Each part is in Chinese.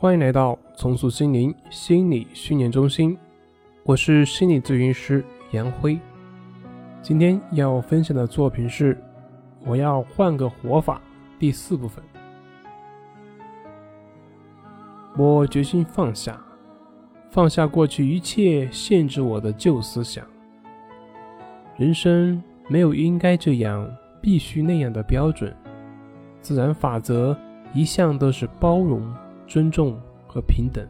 欢迎来到重塑心灵心理训练中心，我是心理咨询师杨辉。今天要分享的作品是《我要换个活法》第四部分。我决心放下，放下过去一切限制我的旧思想。人生没有应该这样、必须那样的标准，自然法则一向都是包容。尊重和平等。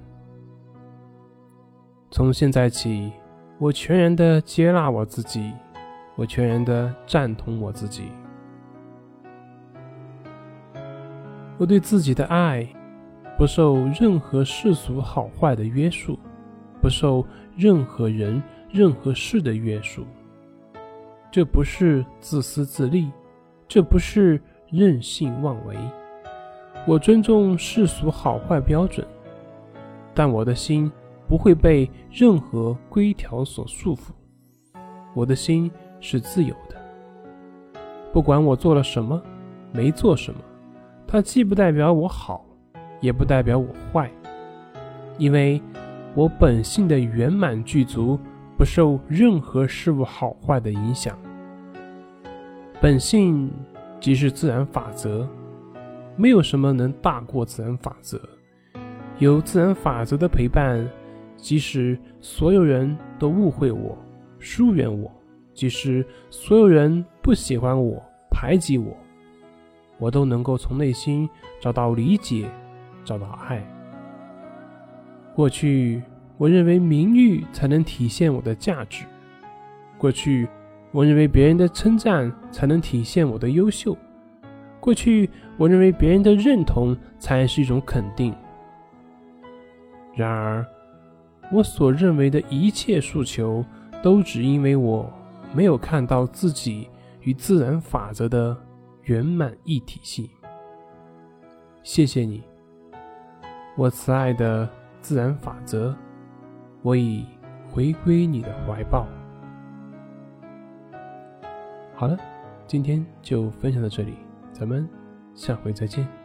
从现在起，我全然的接纳我自己，我全然的赞同我自己。我对自己的爱，不受任何世俗好坏的约束，不受任何人、任何事的约束。这不是自私自利，这不是任性妄为。我尊重世俗好坏标准，但我的心不会被任何规条所束缚。我的心是自由的，不管我做了什么，没做什么，它既不代表我好，也不代表我坏，因为我本性的圆满具足，不受任何事物好坏的影响。本性即是自然法则。没有什么能大过自然法则。有自然法则的陪伴，即使所有人都误会我、疏远我，即使所有人不喜欢我、排挤我，我都能够从内心找到理解，找到爱。过去，我认为名誉才能体现我的价值；过去，我认为别人的称赞才能体现我的优秀。过去，我认为别人的认同才是一种肯定。然而，我所认为的一切诉求，都只因为我没有看到自己与自然法则的圆满一体性。谢谢你，我慈爱的自然法则，我已回归你的怀抱。好了，今天就分享到这里。咱们下回再见。